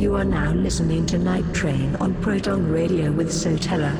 You are now listening to Night Train on Proton Radio with Sotella.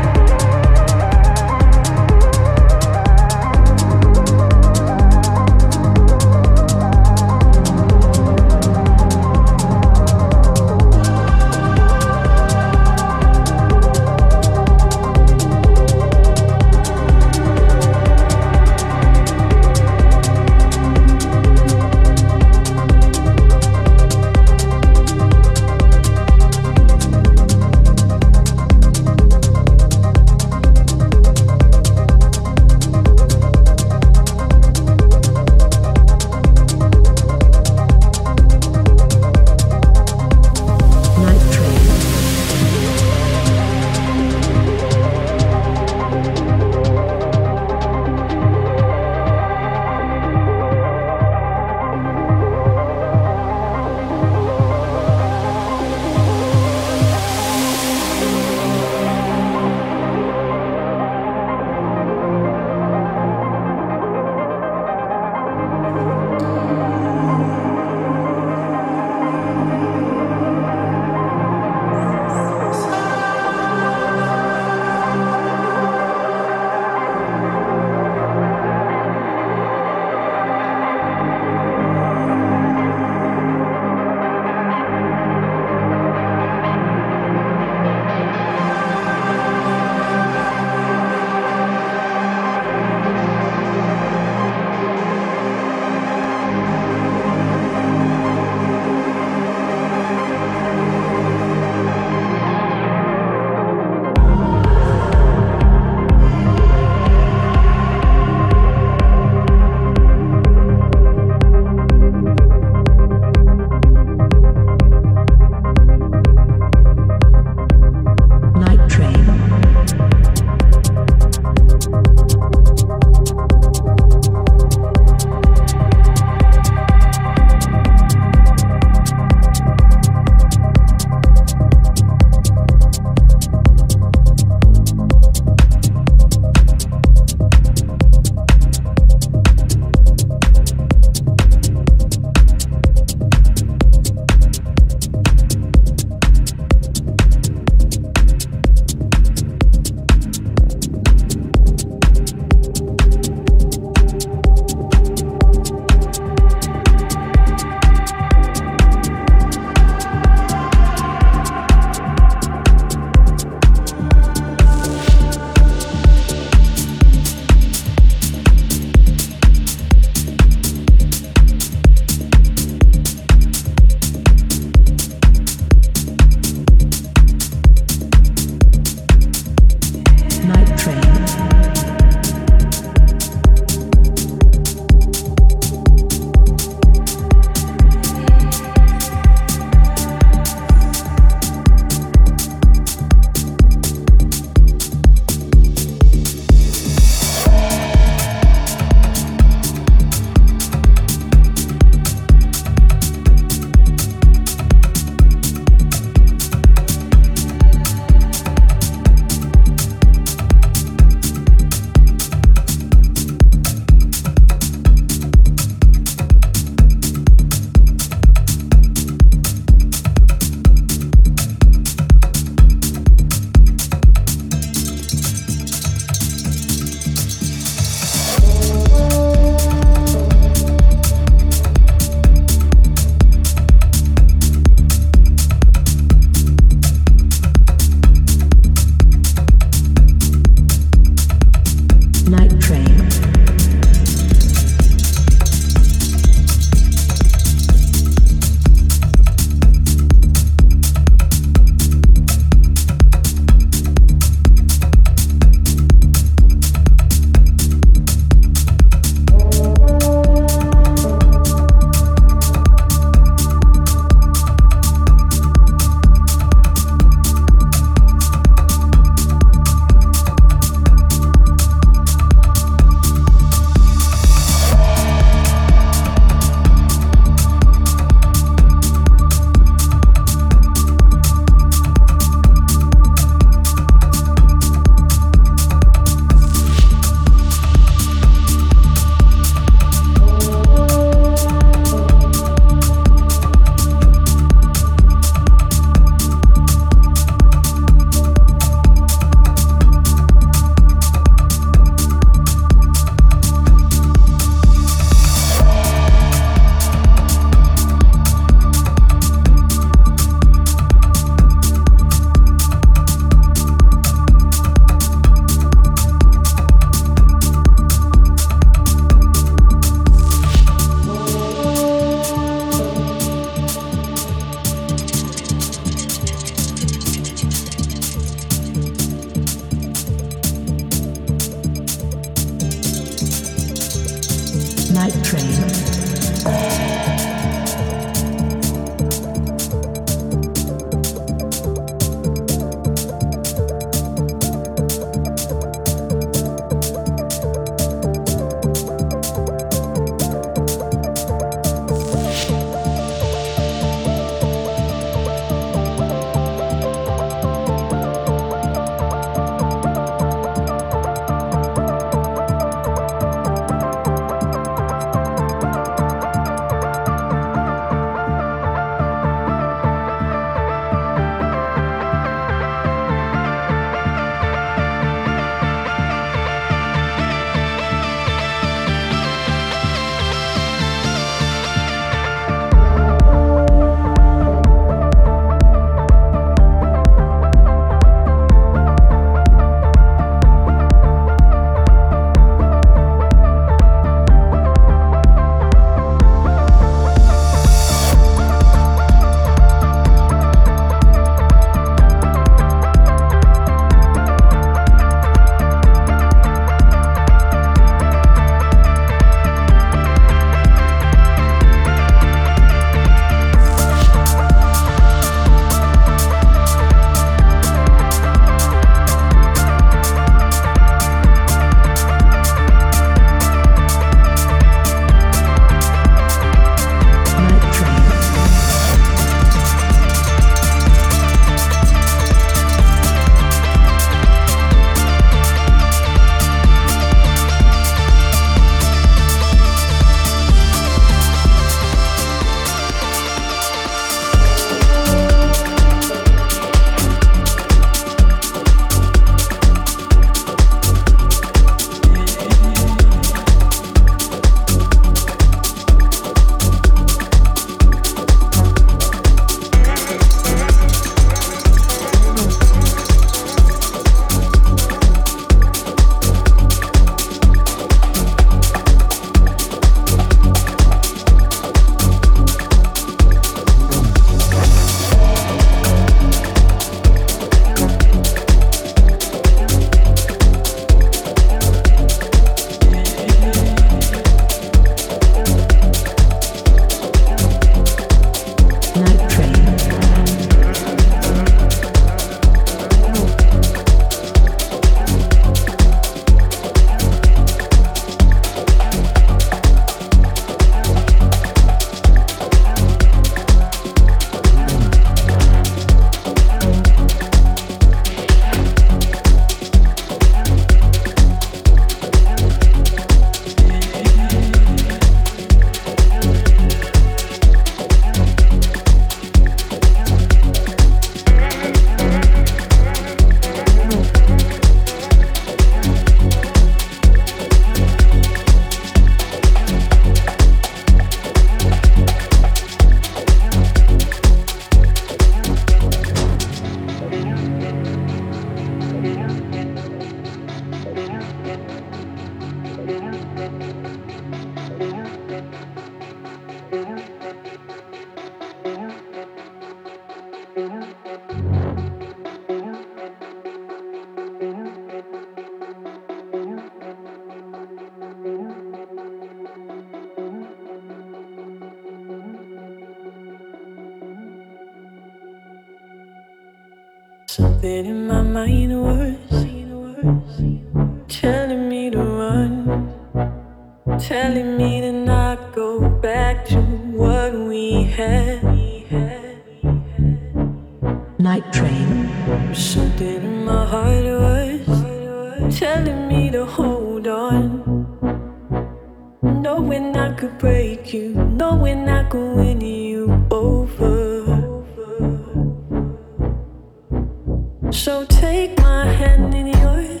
So take my hand in yours.